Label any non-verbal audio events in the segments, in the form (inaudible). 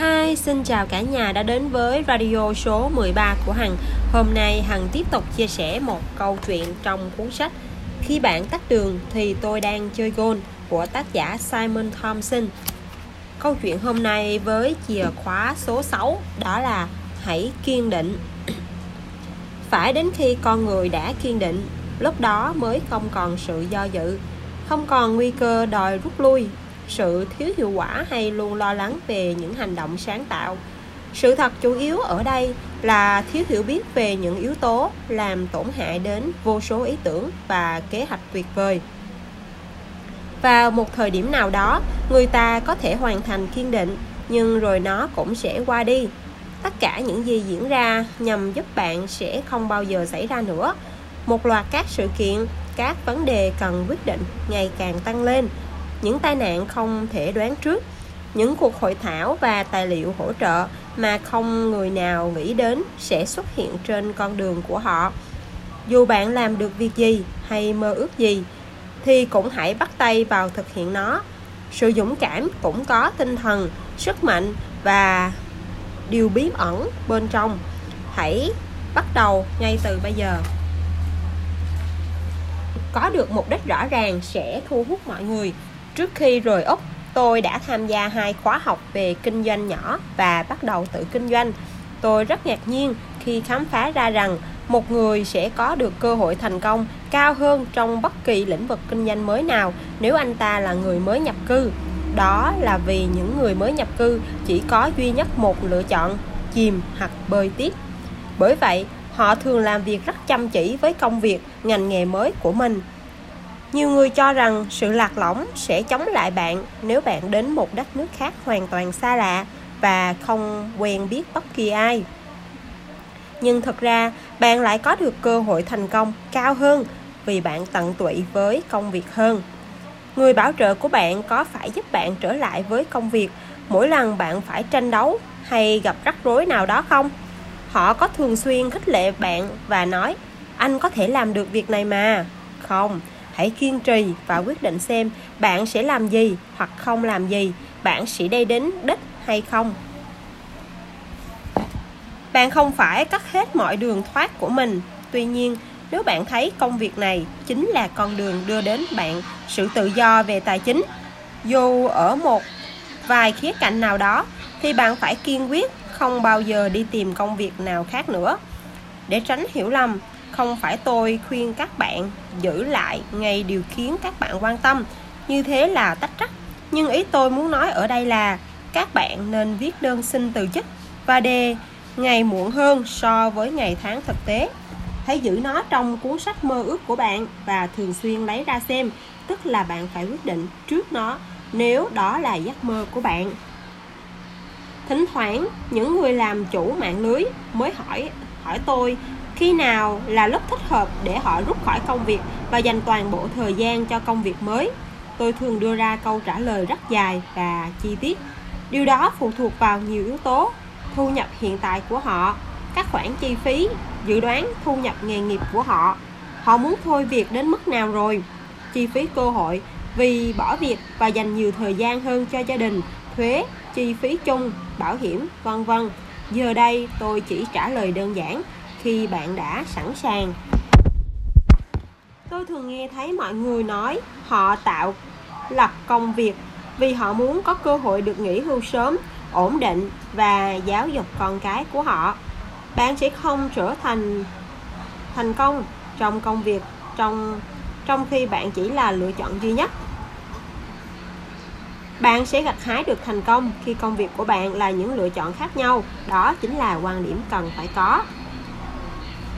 Hi, xin chào cả nhà đã đến với radio số 13 của Hằng. Hôm nay Hằng tiếp tục chia sẻ một câu chuyện trong cuốn sách Khi bạn tắt đường thì tôi đang chơi gôn của tác giả Simon Thompson. Câu chuyện hôm nay với chìa khóa số 6 đó là Hãy kiên định. (clears throat) Phải đến khi con người đã kiên định Lúc đó mới không còn sự do dự Không còn nguy cơ đòi rút lui sự thiếu hiệu quả hay luôn lo lắng về những hành động sáng tạo. Sự thật chủ yếu ở đây là thiếu hiểu biết về những yếu tố làm tổn hại đến vô số ý tưởng và kế hoạch tuyệt vời. Vào một thời điểm nào đó, người ta có thể hoàn thành kiên định, nhưng rồi nó cũng sẽ qua đi. Tất cả những gì diễn ra nhằm giúp bạn sẽ không bao giờ xảy ra nữa. Một loạt các sự kiện, các vấn đề cần quyết định ngày càng tăng lên những tai nạn không thể đoán trước, những cuộc hội thảo và tài liệu hỗ trợ mà không người nào nghĩ đến sẽ xuất hiện trên con đường của họ. Dù bạn làm được việc gì hay mơ ước gì, thì cũng hãy bắt tay vào thực hiện nó. Sự dũng cảm cũng có tinh thần, sức mạnh và điều bí ẩn bên trong. Hãy bắt đầu ngay từ bây giờ. Có được mục đích rõ ràng sẽ thu hút mọi người. Trước khi rời Úc, tôi đã tham gia hai khóa học về kinh doanh nhỏ và bắt đầu tự kinh doanh. Tôi rất ngạc nhiên khi khám phá ra rằng một người sẽ có được cơ hội thành công cao hơn trong bất kỳ lĩnh vực kinh doanh mới nào nếu anh ta là người mới nhập cư. Đó là vì những người mới nhập cư chỉ có duy nhất một lựa chọn, chìm hoặc bơi tiếp. Bởi vậy, họ thường làm việc rất chăm chỉ với công việc, ngành nghề mới của mình nhiều người cho rằng sự lạc lõng sẽ chống lại bạn nếu bạn đến một đất nước khác hoàn toàn xa lạ và không quen biết bất kỳ ai. Nhưng thực ra, bạn lại có được cơ hội thành công cao hơn vì bạn tận tụy với công việc hơn. Người bảo trợ của bạn có phải giúp bạn trở lại với công việc mỗi lần bạn phải tranh đấu hay gặp rắc rối nào đó không? Họ có thường xuyên khích lệ bạn và nói, anh có thể làm được việc này mà. Không hãy kiên trì và quyết định xem bạn sẽ làm gì hoặc không làm gì, bạn sẽ đi đến đích hay không. Bạn không phải cắt hết mọi đường thoát của mình. Tuy nhiên, nếu bạn thấy công việc này chính là con đường đưa đến bạn sự tự do về tài chính, dù ở một vài khía cạnh nào đó, thì bạn phải kiên quyết không bao giờ đi tìm công việc nào khác nữa. Để tránh hiểu lầm không phải tôi khuyên các bạn giữ lại ngay điều khiến các bạn quan tâm. Như thế là tách trách nhưng ý tôi muốn nói ở đây là các bạn nên viết đơn xin từ chức và đề ngày muộn hơn so với ngày tháng thực tế. Hãy giữ nó trong cuốn sách mơ ước của bạn và thường xuyên lấy ra xem. Tức là bạn phải quyết định trước nó nếu đó là giấc mơ của bạn. Thỉnh thoảng, những người làm chủ mạng lưới mới hỏi hỏi tôi khi nào là lúc thích hợp để họ rút khỏi công việc và dành toàn bộ thời gian cho công việc mới? Tôi thường đưa ra câu trả lời rất dài và chi tiết. Điều đó phụ thuộc vào nhiều yếu tố, thu nhập hiện tại của họ, các khoản chi phí, dự đoán thu nhập nghề nghiệp của họ. Họ muốn thôi việc đến mức nào rồi? Chi phí cơ hội, vì bỏ việc và dành nhiều thời gian hơn cho gia đình, thuế, chi phí chung, bảo hiểm, vân vân. Giờ đây tôi chỉ trả lời đơn giản khi bạn đã sẵn sàng. Tôi thường nghe thấy mọi người nói họ tạo lập công việc vì họ muốn có cơ hội được nghỉ hưu sớm, ổn định và giáo dục con cái của họ. Bạn sẽ không trở thành thành công trong công việc trong trong khi bạn chỉ là lựa chọn duy nhất. Bạn sẽ gặt hái được thành công khi công việc của bạn là những lựa chọn khác nhau. Đó chính là quan điểm cần phải có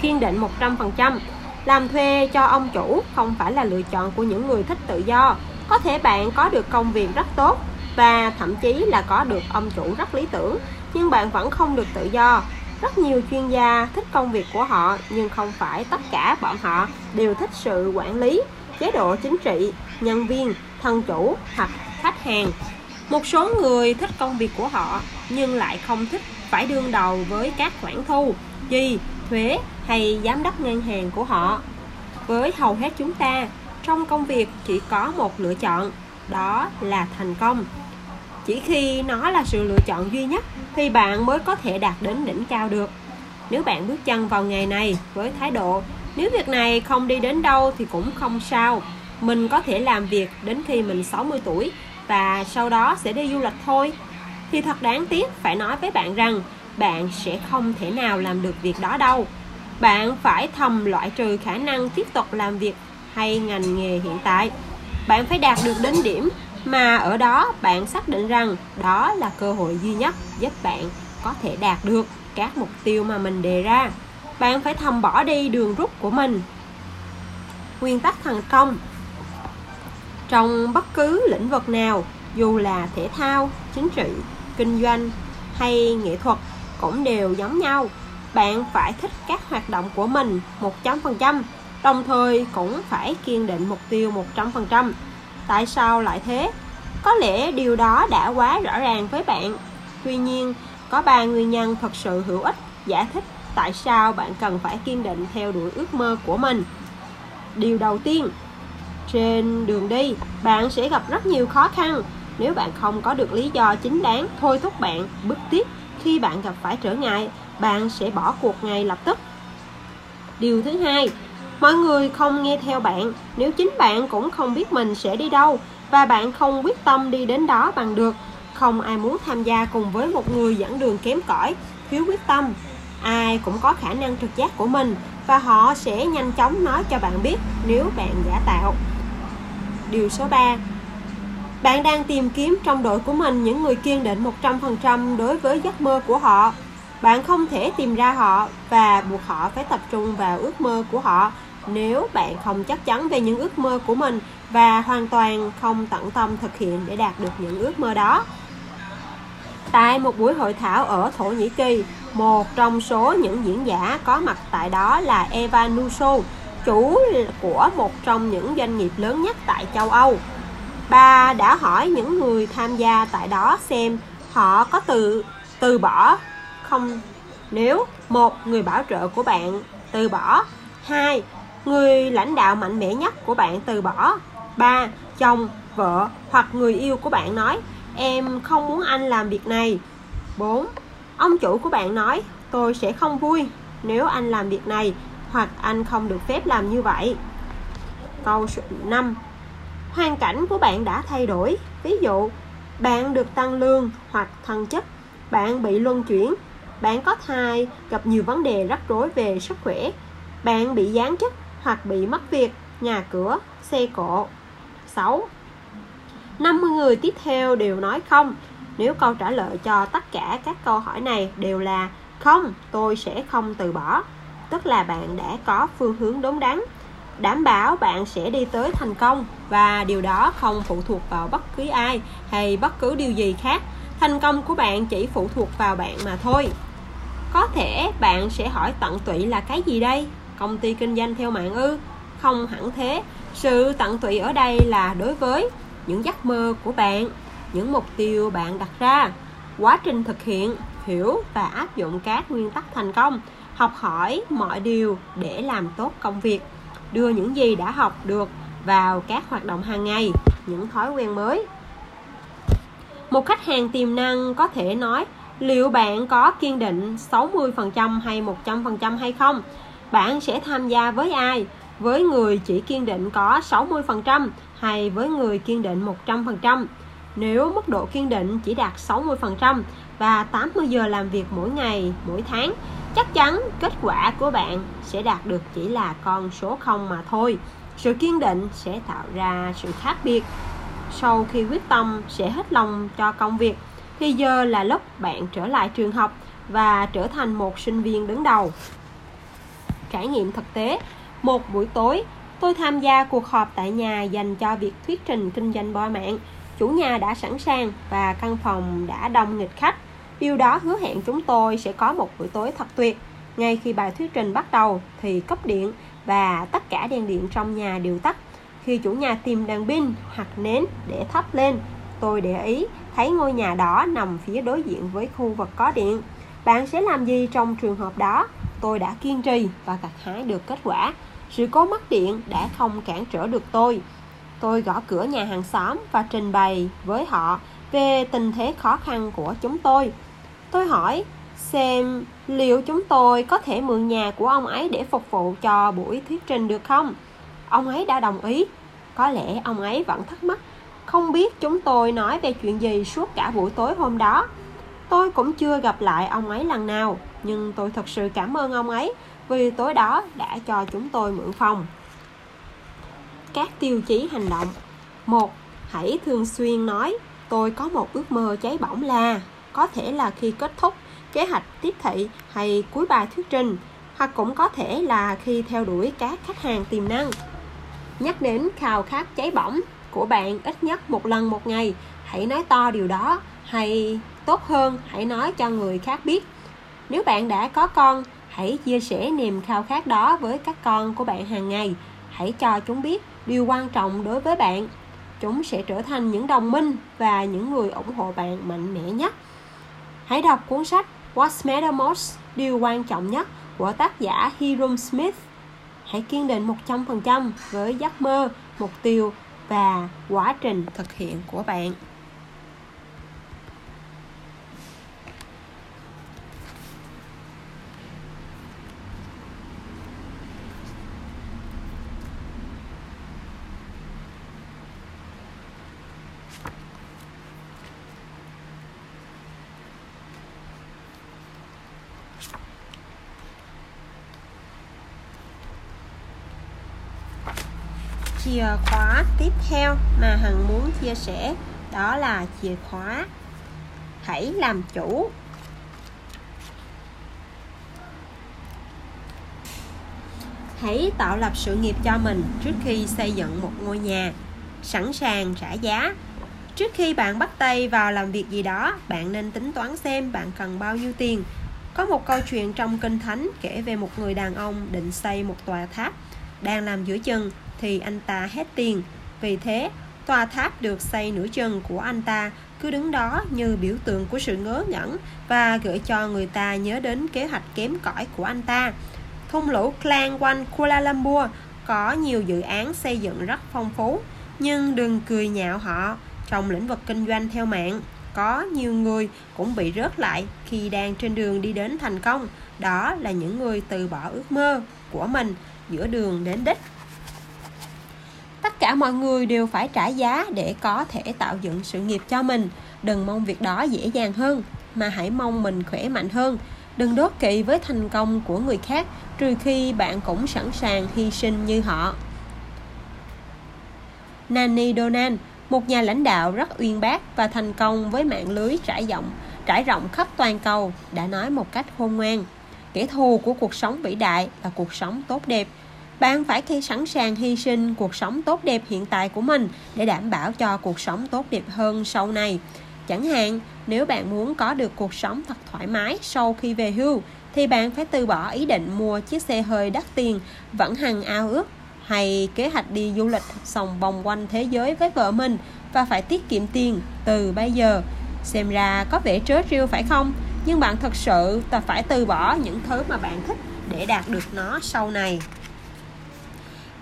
kiên định 100%. Làm thuê cho ông chủ không phải là lựa chọn của những người thích tự do. Có thể bạn có được công việc rất tốt và thậm chí là có được ông chủ rất lý tưởng, nhưng bạn vẫn không được tự do. Rất nhiều chuyên gia thích công việc của họ, nhưng không phải tất cả bọn họ đều thích sự quản lý, chế độ chính trị, nhân viên, thân chủ hoặc khách hàng. Một số người thích công việc của họ nhưng lại không thích phải đương đầu với các khoản thu, chi, thuế hay giám đốc ngân hàng của họ. Với hầu hết chúng ta, trong công việc chỉ có một lựa chọn, đó là thành công. Chỉ khi nó là sự lựa chọn duy nhất thì bạn mới có thể đạt đến đỉnh cao được. Nếu bạn bước chân vào nghề này với thái độ, nếu việc này không đi đến đâu thì cũng không sao. Mình có thể làm việc đến khi mình 60 tuổi và sau đó sẽ đi du lịch thôi. Thì thật đáng tiếc phải nói với bạn rằng bạn sẽ không thể nào làm được việc đó đâu. Bạn phải thầm loại trừ khả năng tiếp tục làm việc hay ngành nghề hiện tại. Bạn phải đạt được đến điểm mà ở đó bạn xác định rằng đó là cơ hội duy nhất giúp bạn có thể đạt được các mục tiêu mà mình đề ra. Bạn phải thầm bỏ đi đường rút của mình. Nguyên tắc thành công trong bất cứ lĩnh vực nào, dù là thể thao, chính trị, kinh doanh hay nghệ thuật cũng đều giống nhau bạn phải thích các hoạt động của mình 100%, đồng thời cũng phải kiên định mục tiêu 100%. Tại sao lại thế? Có lẽ điều đó đã quá rõ ràng với bạn. Tuy nhiên, có ba nguyên nhân thật sự hữu ích giải thích tại sao bạn cần phải kiên định theo đuổi ước mơ của mình. Điều đầu tiên, trên đường đi, bạn sẽ gặp rất nhiều khó khăn nếu bạn không có được lý do chính đáng thôi thúc bạn bước tiếp khi bạn gặp phải trở ngại, bạn sẽ bỏ cuộc ngay lập tức. Điều thứ hai, mọi người không nghe theo bạn. Nếu chính bạn cũng không biết mình sẽ đi đâu và bạn không quyết tâm đi đến đó bằng được, không ai muốn tham gia cùng với một người dẫn đường kém cỏi, thiếu quyết tâm. Ai cũng có khả năng trực giác của mình và họ sẽ nhanh chóng nói cho bạn biết nếu bạn giả tạo. Điều số 3 bạn đang tìm kiếm trong đội của mình những người kiên định 100% đối với giấc mơ của họ. Bạn không thể tìm ra họ và buộc họ phải tập trung vào ước mơ của họ nếu bạn không chắc chắn về những ước mơ của mình và hoàn toàn không tận tâm thực hiện để đạt được những ước mơ đó. Tại một buổi hội thảo ở thổ nhĩ kỳ, một trong số những diễn giả có mặt tại đó là eva nuso chủ của một trong những doanh nghiệp lớn nhất tại châu âu bà đã hỏi những người tham gia tại đó xem họ có từ từ bỏ không nếu một, người bảo trợ của bạn từ bỏ hai, người lãnh đạo mạnh mẽ nhất của bạn từ bỏ ba, chồng, vợ hoặc người yêu của bạn nói, em không muốn anh làm việc này 4. Ông chủ của bạn nói, tôi sẽ không vui nếu anh làm việc này hoặc anh không được phép làm như vậy. Câu 5. Hoàn cảnh của bạn đã thay đổi. Ví dụ, bạn được tăng lương hoặc thăng chức, bạn bị luân chuyển bạn có thai gặp nhiều vấn đề rắc rối về sức khỏe bạn bị gián chức hoặc bị mất việc nhà cửa xe cộ. 6 50 người tiếp theo đều nói không. Nếu câu trả lời cho tất cả các câu hỏi này đều là không tôi sẽ không từ bỏ. Tức là bạn đã có phương hướng đúng đắn đảm bảo bạn sẽ đi tới thành công và điều đó không phụ thuộc vào bất cứ ai hay bất cứ điều gì khác. Thành công của bạn chỉ phụ thuộc vào bạn mà thôi. Có thể bạn sẽ hỏi tận tụy là cái gì đây? Công ty kinh doanh theo mạng ư? Không hẳn thế. Sự tận tụy ở đây là đối với những giấc mơ của bạn, những mục tiêu bạn đặt ra. Quá trình thực hiện, hiểu và áp dụng các nguyên tắc thành công, học hỏi mọi điều để làm tốt công việc đưa những gì đã học được vào các hoạt động hàng ngày, những thói quen mới một khách hàng tiềm năng có thể nói, liệu bạn có kiên định 60% hay 100% hay không? Bạn sẽ tham gia với ai? Với người chỉ kiên định có 60% hay với người kiên định 100%? Nếu mức độ kiên định chỉ đạt 60% và 80 giờ làm việc mỗi ngày, mỗi tháng, chắc chắn kết quả của bạn sẽ đạt được chỉ là con số 0 mà thôi. Sự kiên định sẽ tạo ra sự khác biệt. Sau khi quyết tâm sẽ hết lòng cho công việc, thì giờ là lúc bạn trở lại trường học và trở thành một sinh viên đứng đầu. Trải nghiệm thực tế, một buổi tối, tôi tham gia cuộc họp tại nhà dành cho việc thuyết trình kinh doanh qua mạng. Chủ nhà đã sẵn sàng và căn phòng đã đông nghịch khách. Điều đó hứa hẹn chúng tôi sẽ có một buổi tối thật tuyệt. Ngay khi bài thuyết trình bắt đầu thì cấp điện và tất cả đèn điện trong nhà đều tắt. Khi chủ nhà tìm đèn pin hoặc nến để thắp lên, tôi để ý thấy ngôi nhà đó nằm phía đối diện với khu vực có điện. Bạn sẽ làm gì trong trường hợp đó? Tôi đã kiên trì và gặt hái được kết quả. Sự cố mất điện đã không cản trở được tôi. Tôi gõ cửa nhà hàng xóm và trình bày với họ về tình thế khó khăn của chúng tôi. Tôi hỏi xem liệu chúng tôi có thể mượn nhà của ông ấy để phục vụ cho buổi thuyết trình được không? Ông ấy đã đồng ý. Có lẽ ông ấy vẫn thắc mắc, không biết chúng tôi nói về chuyện gì suốt cả buổi tối hôm đó. Tôi cũng chưa gặp lại ông ấy lần nào, nhưng tôi thật sự cảm ơn ông ấy vì tối đó đã cho chúng tôi mượn phòng. Các tiêu chí hành động một Hãy thường xuyên nói tôi có một ước mơ cháy bỏng là có thể là khi kết thúc kế hoạch tiếp thị hay cuối bài thuyết trình, hoặc cũng có thể là khi theo đuổi các khách hàng tiềm năng. Nhắc đến khao khát cháy bỏng của bạn ít nhất một lần một ngày, hãy nói to điều đó, hay tốt hơn, hãy nói cho người khác biết. Nếu bạn đã có con, hãy chia sẻ niềm khao khát đó với các con của bạn hàng ngày. Hãy cho chúng biết điều quan trọng đối với bạn. Chúng sẽ trở thành những đồng minh và những người ủng hộ bạn mạnh mẽ nhất hãy đọc cuốn sách What's Matter Most, điều quan trọng nhất của tác giả Hiram Smith. Hãy kiên định 100% với giấc mơ, mục tiêu và quá trình thực hiện của bạn. Chìa khóa tiếp theo mà hằng muốn chia sẻ, đó là chìa khóa hãy làm chủ. Hãy tạo lập sự nghiệp cho mình trước khi xây dựng một ngôi nhà, sẵn sàng trả giá. Trước khi bạn bắt tay vào làm việc gì đó, bạn nên tính toán xem bạn cần bao nhiêu tiền. Có một câu chuyện trong kinh thánh kể về một người đàn ông định xây một tòa tháp đang làm giữa chừng thì anh ta hết tiền. Vì thế, tòa tháp được xây nửa chân của anh ta cứ đứng đó như biểu tượng của sự ngớ ngẩn và gợi cho người ta nhớ đến kế hoạch kém cỏi của anh ta. Thung lũng Klang quanh Kuala Lumpur có nhiều dự án xây dựng rất phong phú, nhưng đừng cười nhạo họ. Trong lĩnh vực kinh doanh theo mạng, có nhiều người cũng bị rớt lại khi đang trên đường đi đến thành công. Đó là những người từ bỏ ước mơ của mình giữa đường đến đích cả mọi người đều phải trả giá để có thể tạo dựng sự nghiệp cho mình. Đừng mong việc đó dễ dàng hơn, mà hãy mong mình khỏe mạnh hơn. Đừng đố kỵ với thành công của người khác, trừ khi bạn cũng sẵn sàng hy sinh như họ. Nani Donan, một nhà lãnh đạo rất uyên bác và thành công với mạng lưới trải rộng trải rộng khắp toàn cầu, đã nói một cách khôn ngoan. Kẻ thù của cuộc sống vĩ đại là cuộc sống tốt đẹp bạn phải khi sẵn sàng hy sinh cuộc sống tốt đẹp hiện tại của mình để đảm bảo cho cuộc sống tốt đẹp hơn sau này. Chẳng hạn, nếu bạn muốn có được cuộc sống thật thoải mái sau khi về hưu, thì bạn phải từ bỏ ý định mua chiếc xe hơi đắt tiền, vẫn hằng ao ước, hay kế hoạch đi du lịch sòng vòng quanh thế giới với vợ mình và phải tiết kiệm tiền từ bây giờ. Xem ra có vẻ trớ trêu phải không? Nhưng bạn thật sự ta phải từ bỏ những thứ mà bạn thích để đạt được nó sau này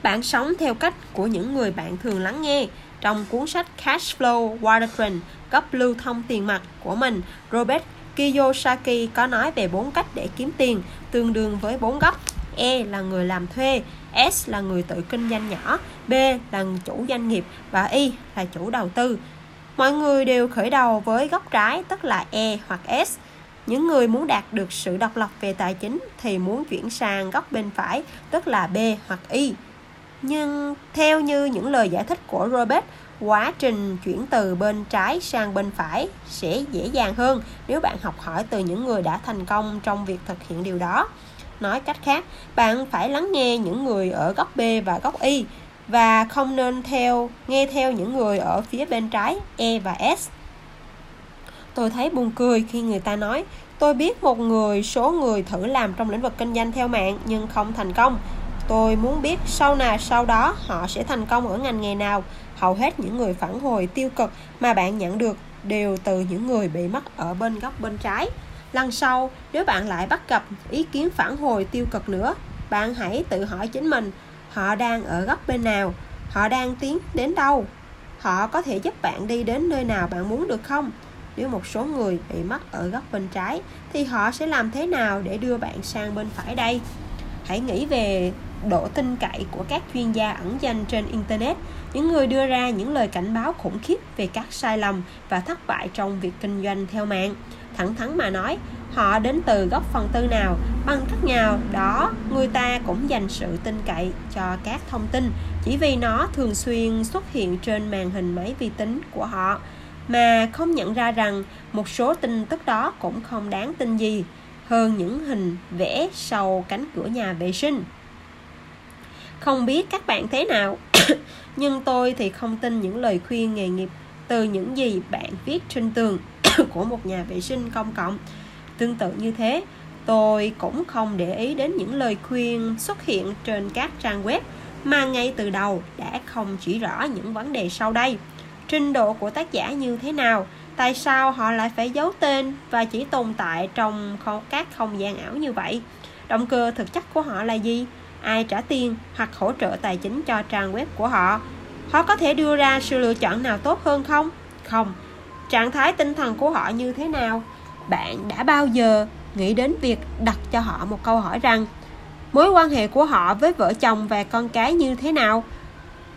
bạn sống theo cách của những người bạn thường lắng nghe. Trong cuốn sách Cash Flow Quadrant, cấp lưu thông tiền mặt của mình, Robert Kiyosaki có nói về bốn cách để kiếm tiền, tương đương với bốn góc. E là người làm thuê, S là người tự kinh doanh nhỏ, B là chủ doanh nghiệp và Y là chủ đầu tư. Mọi người đều khởi đầu với góc trái tức là E hoặc S. Những người muốn đạt được sự độc lập về tài chính thì muốn chuyển sang góc bên phải tức là B hoặc Y nhưng theo như những lời giải thích của Robert, quá trình chuyển từ bên trái sang bên phải sẽ dễ dàng hơn nếu bạn học hỏi từ những người đã thành công trong việc thực hiện điều đó. Nói cách khác, bạn phải lắng nghe những người ở góc b và góc y và không nên theo, nghe theo những người ở phía bên trái e và s. Tôi thấy buồn cười khi người ta nói, tôi biết một người, số người thử làm trong lĩnh vực kinh doanh theo mạng nhưng không thành công. Tôi muốn biết sau nào sau đó họ sẽ thành công ở ngành nghề nào. Hầu hết những người phản hồi tiêu cực mà bạn nhận được đều từ những người bị mắc ở bên góc bên trái. Lần sau, nếu bạn lại bắt gặp ý kiến phản hồi tiêu cực nữa, bạn hãy tự hỏi chính mình, họ đang ở góc bên nào, họ đang tiến đến đâu. họ có thể giúp bạn đi đến nơi nào bạn muốn được không nếu một số người bị mắc ở góc bên trái thì họ sẽ làm thế nào để đưa bạn sang bên phải đây hãy nghĩ về độ tin cậy của các chuyên gia ẩn danh trên internet, những người đưa ra những lời cảnh báo khủng khiếp về các sai lầm và thất bại trong việc kinh doanh theo mạng. Thẳng thắn mà nói, họ đến từ góc phần tư nào, bằng cách nào, đó người ta cũng dành sự tin cậy cho các thông tin chỉ vì nó thường xuyên xuất hiện trên màn hình máy vi tính của họ. Mà không nhận ra rằng một số tin tức đó cũng không đáng tin gì, hơn những hình vẽ sau cánh cửa nhà vệ sinh không biết các bạn thế nào. (coughs) Nhưng tôi thì không tin những lời khuyên nghề nghiệp từ những gì bạn viết trên tường (coughs) của một nhà vệ sinh công cộng. Tương tự như thế, tôi cũng không để ý đến những lời khuyên xuất hiện trên các trang web mà ngay từ đầu đã không chỉ rõ những vấn đề sau đây. Trình độ của tác giả như thế nào? Tại sao họ lại phải giấu tên và chỉ tồn tại trong các không gian ảo như vậy? Động cơ thực chất của họ là gì? Ai trả tiền hoặc hỗ trợ tài chính cho trang web của họ. Họ có thể đưa ra sự lựa chọn nào tốt hơn không? Không. Trạng thái tinh thần của họ như thế nào? Bạn đã bao giờ nghĩ đến việc đặt cho họ một câu hỏi rằng, mối quan hệ của họ với vợ chồng và con cái như thế nào?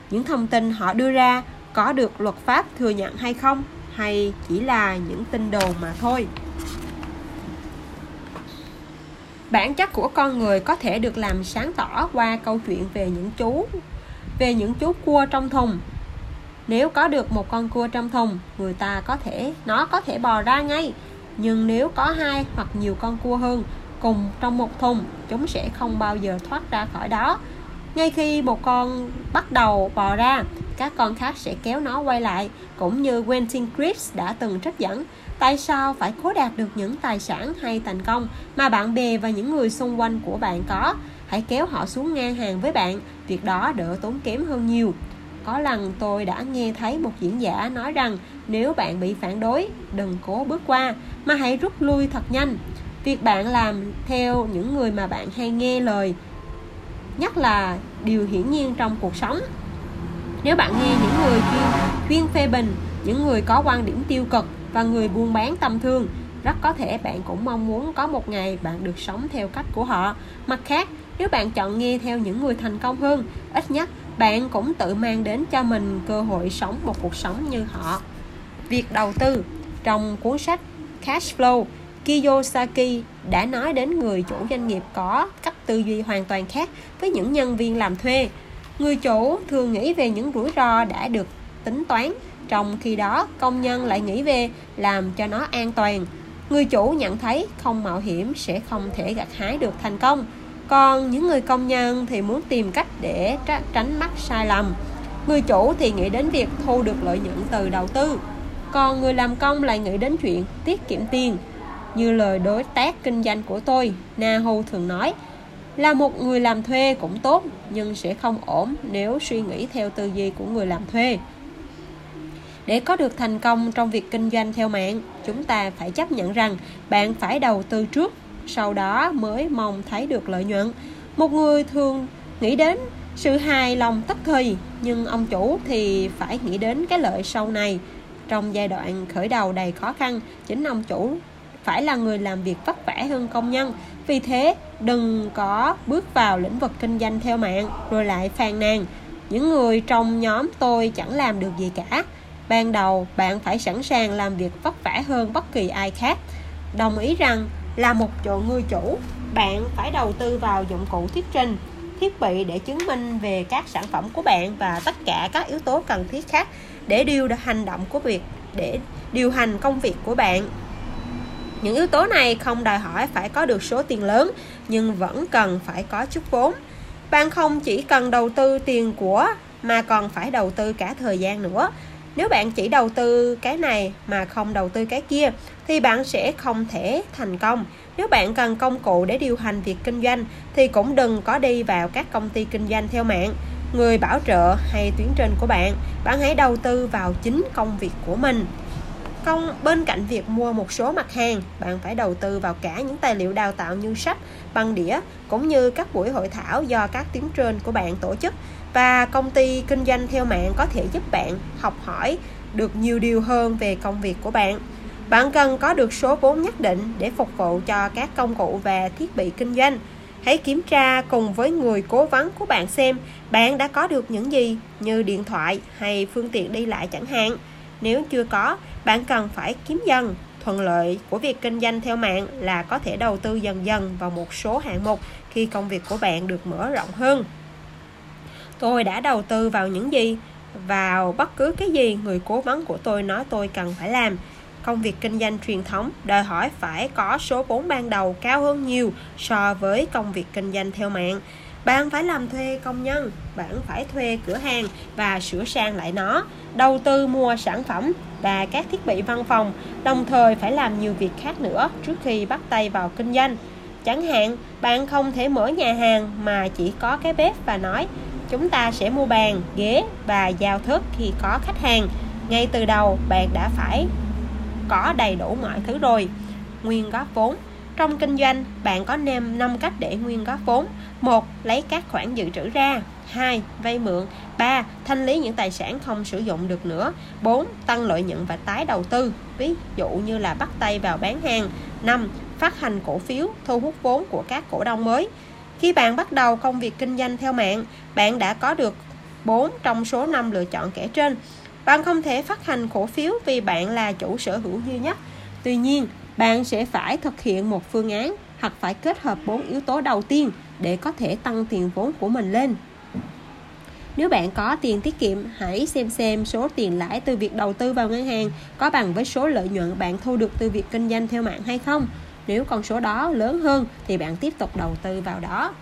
Những thông tin họ đưa ra có được luật pháp thừa nhận hay không? Hay chỉ là những tin đồn mà thôi? Bản chất của con người có thể được làm sáng tỏ qua câu chuyện về những chú, về những chú cua trong thùng. Nếu có được một con cua trong thùng, người ta có thể, nó có thể bò ra ngay. Nhưng nếu có hai hoặc nhiều con cua hơn cùng trong một thùng, chúng sẽ không bao giờ thoát ra khỏi đó ngay khi một con bắt đầu bò ra, các con khác sẽ kéo nó quay lại, cũng như Quentin Crisp đã từng trích dẫn. Tại sao phải cố đạt được những tài sản hay thành công mà bạn bè và những người xung quanh của bạn có? Hãy kéo họ xuống ngang hàng với bạn, việc đó đỡ tốn kém hơn nhiều. Có lần tôi đã nghe thấy một diễn giả nói rằng, nếu bạn bị phản đối, đừng cố bước qua, mà hãy rút lui thật nhanh. Việc bạn làm theo những người mà bạn hay nghe lời nhất là điều hiển nhiên trong cuộc sống. Nếu bạn nghe những người chuyên chuyên phê bình, những người có quan điểm tiêu cực và người buôn bán tâm thương, rất có thể bạn cũng mong muốn có một ngày bạn được sống theo cách của họ. Mặt khác, nếu bạn chọn nghe theo những người thành công hơn, ít nhất bạn cũng tự mang đến cho mình cơ hội sống một cuộc sống như họ. Việc đầu tư trong cuốn sách cash flow Kiyosaki đã nói đến người chủ doanh nghiệp có cách tư duy hoàn toàn khác với những nhân viên làm thuê. Người chủ thường nghĩ về những rủi ro đã được tính toán, trong khi đó công nhân lại nghĩ về làm cho nó an toàn. Người chủ nhận thấy không mạo hiểm sẽ không thể gặt hái được thành công, còn những người công nhân thì muốn tìm cách để tránh mắc sai lầm. Người chủ thì nghĩ đến việc thu được lợi nhuận từ đầu tư, còn người làm công lại nghĩ đến chuyện tiết kiệm tiền như lời đối tác kinh doanh của tôi, Nahu thường nói, là một người làm thuê cũng tốt, nhưng sẽ không ổn nếu suy nghĩ theo tư duy của người làm thuê. Để có được thành công trong việc kinh doanh theo mạng, chúng ta phải chấp nhận rằng bạn phải đầu tư trước, sau đó mới mong thấy được lợi nhuận. Một người thường nghĩ đến sự hài lòng tức thời, nhưng ông chủ thì phải nghĩ đến cái lợi sau này. Trong giai đoạn khởi đầu đầy khó khăn, chính ông chủ phải là người làm việc vất vả hơn công nhân. Vì thế, đừng có bước vào lĩnh vực kinh doanh theo mạng, rồi lại phàn nàn. Những người trong nhóm tôi chẳng làm được gì cả. Ban đầu, bạn phải sẵn sàng làm việc vất vả hơn bất kỳ ai khác. Đồng ý rằng là một chỗ người chủ, bạn phải đầu tư vào dụng cụ thuyết trình, thiết bị để chứng minh về các sản phẩm của bạn và tất cả các yếu tố cần thiết khác để điều hành động của việc, để điều hành công việc của bạn những yếu tố này không đòi hỏi phải có được số tiền lớn, nhưng vẫn cần phải có chút vốn. Bạn không chỉ cần đầu tư tiền của mà còn phải đầu tư cả thời gian nữa. Nếu bạn chỉ đầu tư cái này mà không đầu tư cái kia, thì bạn sẽ không thể thành công. Nếu bạn cần công cụ để điều hành việc kinh doanh, thì cũng đừng có đi vào các công ty kinh doanh theo mạng. Người bảo trợ hay tuyến trên của bạn bạn hãy đầu tư vào chính công việc của mình. Công bên cạnh việc mua một số mặt hàng, bạn phải đầu tư vào cả những tài liệu đào tạo như sách, băng đĩa cũng như các buổi hội thảo do các tiếng trên của bạn tổ chức và công ty kinh doanh theo mạng có thể giúp bạn học hỏi được nhiều điều hơn về công việc của bạn. Bạn cần có được số vốn nhất định để phục vụ cho các công cụ và thiết bị kinh doanh. Hãy kiểm tra cùng với người cố vấn của bạn xem bạn đã có được những gì như điện thoại hay phương tiện đi lại chẳng hạn. Nếu chưa có, bạn cần phải kiếm dần. Thuận lợi của việc kinh doanh theo mạng là có thể đầu tư dần dần vào một số hạng mục khi công việc của bạn được mở rộng hơn. Tôi đã đầu tư vào những gì? Vào bất cứ cái gì người cố vấn của tôi nói tôi cần phải làm công việc kinh doanh truyền thống đòi hỏi phải có số vốn ban đầu cao hơn nhiều so với công việc kinh doanh theo mạng bạn phải làm thuê công nhân, bạn phải thuê cửa hàng và sửa sang lại nó, đầu tư mua sản phẩm và các thiết bị văn phòng, đồng thời phải làm nhiều việc khác nữa trước khi bắt tay vào kinh doanh. Chẳng hạn, bạn không thể mở nhà hàng mà chỉ có cái bếp và nói, chúng ta sẽ mua bàn, ghế và giao thức khi có khách hàng. Ngay từ đầu, bạn đã phải có đầy đủ mọi thứ rồi. Nguyên góp vốn trong kinh doanh bạn có nem 5 cách để nguyên góp vốn một lấy các khoản dự trữ ra 2. Vay mượn 3. Thanh lý những tài sản không sử dụng được nữa 4. Tăng lợi nhuận và tái đầu tư Ví dụ như là bắt tay vào bán hàng 5. Phát hành cổ phiếu thu hút vốn của các cổ đông mới Khi bạn bắt đầu công việc kinh doanh theo mạng Bạn đã có được 4 trong số 5 lựa chọn kể trên bạn không thể phát hành cổ phiếu vì bạn là chủ sở hữu duy nhất. Tuy nhiên, bạn sẽ phải thực hiện một phương án hoặc phải kết hợp bốn yếu tố đầu tiên để có thể tăng tiền vốn của mình lên. Nếu bạn có tiền tiết kiệm, hãy xem xem số tiền lãi từ việc đầu tư vào ngân hàng có bằng với số lợi nhuận bạn thu được từ việc kinh doanh theo mạng hay không. Nếu con số đó lớn hơn thì bạn tiếp tục đầu tư vào đó.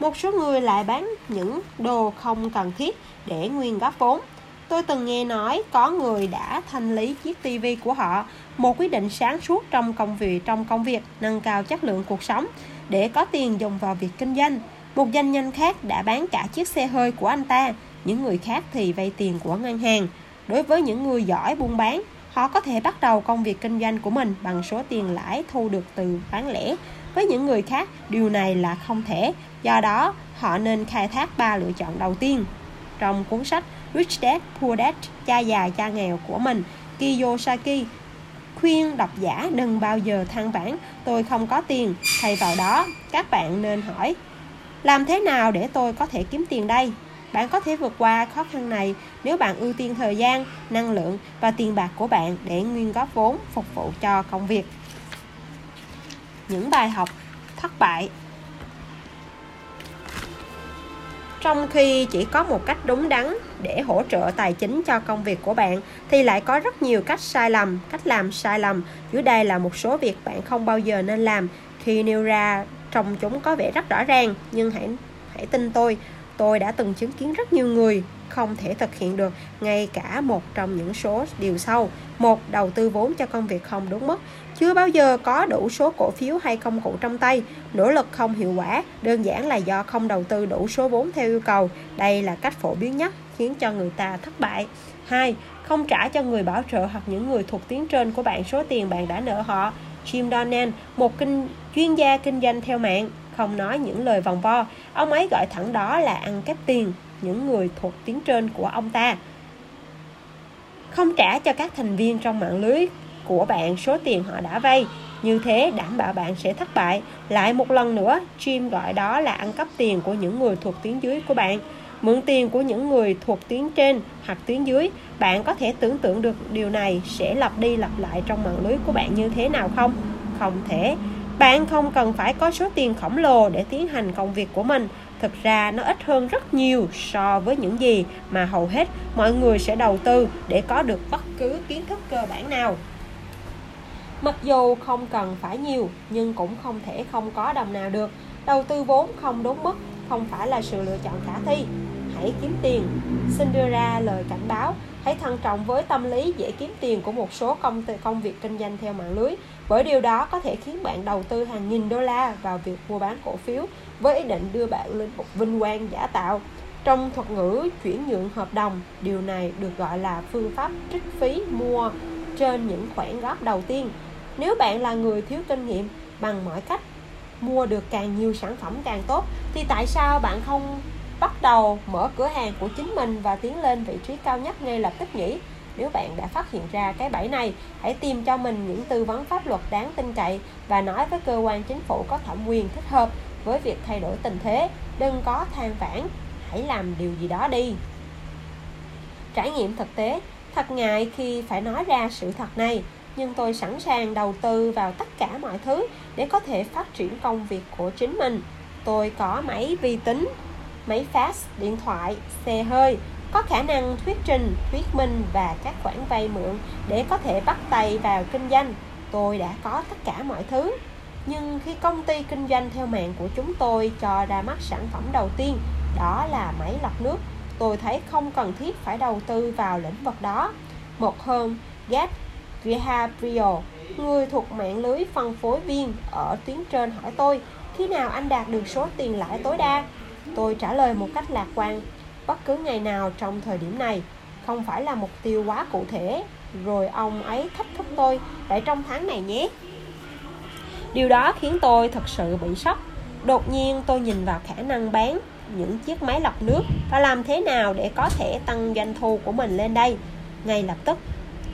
Một số người lại bán những đồ không cần thiết để nguyên góp vốn Tôi từng nghe nói có người đã thanh lý chiếc tivi của họ, một quyết định sáng suốt trong công việc trong công việc nâng cao chất lượng cuộc sống để có tiền dùng vào việc kinh doanh. Một doanh nhân khác đã bán cả chiếc xe hơi của anh ta, những người khác thì vay tiền của ngân hàng. Đối với những người giỏi buôn bán, họ có thể bắt đầu công việc kinh doanh của mình bằng số tiền lãi thu được từ bán lẻ. Với những người khác, điều này là không thể. Do đó, họ nên khai thác ba lựa chọn đầu tiên. Trong cuốn sách Rich Dad Poor Dad, cha già cha nghèo của mình, Kiyosaki khuyên độc giả đừng bao giờ than vãn tôi không có tiền. Thay vào đó các bạn nên hỏi làm thế nào để tôi có thể kiếm tiền đây? Bạn có thể vượt qua khó khăn này nếu bạn ưu tiên thời gian năng lượng và tiền bạc của bạn để nguyên góp vốn phục vụ cho công việc. Những bài học thất bại trong khi chỉ có một cách đúng đắn để hỗ trợ tài chính cho công việc của bạn, thì lại có rất nhiều cách sai lầm. Cách làm sai lầm, dưới đây là một số việc bạn không bao giờ nên làm. Khi nêu ra trong chúng có vẻ rất rõ ràng, nhưng hãy hãy tin tôi. Tôi đã từng chứng kiến rất nhiều người không thể thực hiện được, ngay cả một trong những số điều sau. Một, đầu tư vốn cho công việc không đúng mức chưa bao giờ có đủ số cổ phiếu hay công cụ trong tay. Nỗ lực không hiệu quả đơn giản là do không đầu tư đủ số vốn theo yêu cầu. Đây là cách phổ biến nhất khiến cho người ta thất bại. Hai không trả cho người bảo trợ hoặc những người thuộc tuyến trên của bạn số tiền bạn đã nợ họ. Jim Donnan, một kinh chuyên gia kinh doanh theo mạng, không nói những lời vòng vo, ông ấy gọi thẳng đó là ăn cắp tiền những người thuộc tuyến trên của ông ta. Không trả cho các thành viên trong mạng lưới của bạn số tiền họ đã vay. Như thế đảm bảo bạn sẽ thất bại. Lại một lần nữa, Jim gọi đó là ăn cắp tiền của những người thuộc tuyến dưới của bạn. Mượn tiền của những người thuộc tuyến trên hoặc tuyến dưới, bạn có thể tưởng tượng được điều này sẽ lặp đi lặp lại trong mạng lưới của bạn như thế nào không? Không thể. Bạn không cần phải có số tiền khổng lồ để tiến hành công việc của mình. Thực ra nó ít hơn rất nhiều so với những gì mà hầu hết mọi người sẽ đầu tư để có được bất cứ kiến thức cơ bản nào. Mặc dù không cần phải nhiều nhưng cũng không thể không có đồng nào được. Đầu tư vốn không đúng mức không phải là sự lựa chọn khả thi. Hãy kiếm tiền. Xin đưa ra lời cảnh báo. Hãy thận trọng với tâm lý dễ kiếm tiền của một số công công việc kinh doanh theo mạng lưới bởi điều đó có thể khiến bạn đầu tư hàng nghìn đô la vào việc mua bán cổ phiếu với ý định đưa bạn lên một vinh quang giả tạo. Trong thuật ngữ chuyển nhượng hợp đồng, điều này được gọi là phương pháp trích phí mua trên những khoản góp đầu tiên nếu bạn là người thiếu kinh nghiệm bằng mọi cách, mua được càng nhiều sản phẩm càng tốt, thì tại sao bạn không bắt đầu mở cửa hàng của chính mình và tiến lên vị trí cao nhất ngay lập tức nhỉ? Nếu bạn đã phát hiện ra cái bẫy này, hãy tìm cho mình những tư vấn pháp luật đáng tin cậy và nói với cơ quan chính phủ có thẩm quyền thích hợp với việc thay đổi tình thế. Đừng có than vãn, hãy làm điều gì đó đi. Trải nghiệm thực tế, thật ngại khi phải nói ra sự thật này nhưng tôi sẵn sàng đầu tư vào tất cả mọi thứ để có thể phát triển công việc của chính mình. Tôi có máy vi tính, máy fax, điện thoại, xe hơi, có khả năng thuyết trình, thuyết minh và các khoản vay mượn để có thể bắt tay vào kinh doanh. Tôi đã có tất cả mọi thứ. Nhưng khi công ty kinh doanh theo mạng của chúng tôi cho ra mắt sản phẩm đầu tiên, đó là máy lọc nước, tôi thấy không cần thiết phải đầu tư vào lĩnh vực đó. Một hôm Gap Vihabrio, người thuộc mạng lưới phân phối viên ở tuyến trên hỏi tôi khi nào anh đạt được số tiền lãi tối đa? Tôi trả lời một cách lạc quan bất cứ ngày nào trong thời điểm này không phải là mục tiêu quá cụ thể. Rồi ông ấy thách thức tôi để trong tháng này nhé. Điều đó khiến tôi thật sự bị sốc. Đột nhiên tôi nhìn vào khả năng bán những chiếc máy lọc nước và làm thế nào để có thể tăng doanh thu của mình lên đây. Ngay lập tức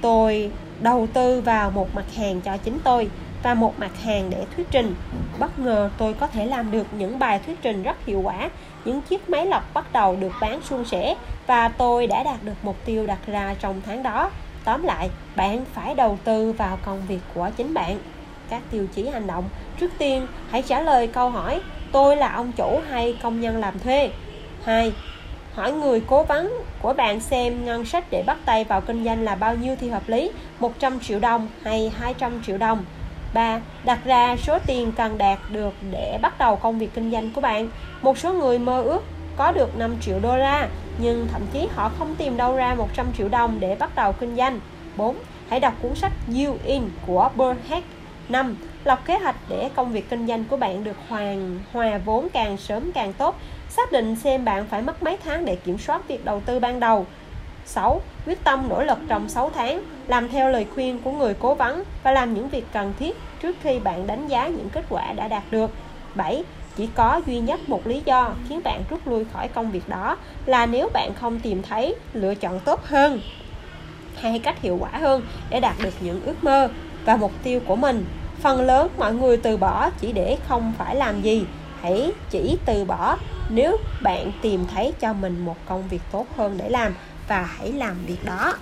tôi đầu tư vào một mặt hàng cho chính tôi và một mặt hàng để thuyết trình. Bất ngờ tôi có thể làm được những bài thuyết trình rất hiệu quả. Những chiếc máy lọc bắt đầu được bán suôn sẻ và tôi đã đạt được mục tiêu đặt ra trong tháng đó. Tóm lại, bạn phải đầu tư vào công việc của chính bạn. Các tiêu chí hành động. Trước tiên, hãy trả lời câu hỏi, tôi là ông chủ hay công nhân làm thuê? Hai hỏi người cố vấn của bạn xem ngân sách để bắt tay vào kinh doanh là bao nhiêu thì hợp lý 100 triệu đồng hay 200 triệu đồng 3. Đặt ra số tiền cần đạt được để bắt đầu công việc kinh doanh của bạn. Một số người mơ ước có được 5 triệu đô la, nhưng thậm chí họ không tìm đâu ra 100 triệu đồng để bắt đầu kinh doanh. 4. Hãy đọc cuốn sách You In của Burheck 5. Lập kế hoạch để công việc kinh doanh của bạn được hoàn hòa vốn càng sớm càng tốt. Xác định xem bạn phải mất mấy tháng để kiểm soát việc đầu tư ban đầu. 6. Quyết tâm nỗ lực trong 6 tháng, làm theo lời khuyên của người cố vấn và làm những việc cần thiết trước khi bạn đánh giá những kết quả đã đạt được. 7. Chỉ có duy nhất một lý do khiến bạn rút lui khỏi công việc đó là nếu bạn không tìm thấy lựa chọn tốt hơn hay cách hiệu quả hơn để đạt được những ước mơ và mục tiêu của mình. Phần lớn mọi người từ bỏ chỉ để không phải làm gì, hãy chỉ từ bỏ nếu bạn tìm thấy cho mình một công việc tốt hơn để làm và hãy làm việc đó.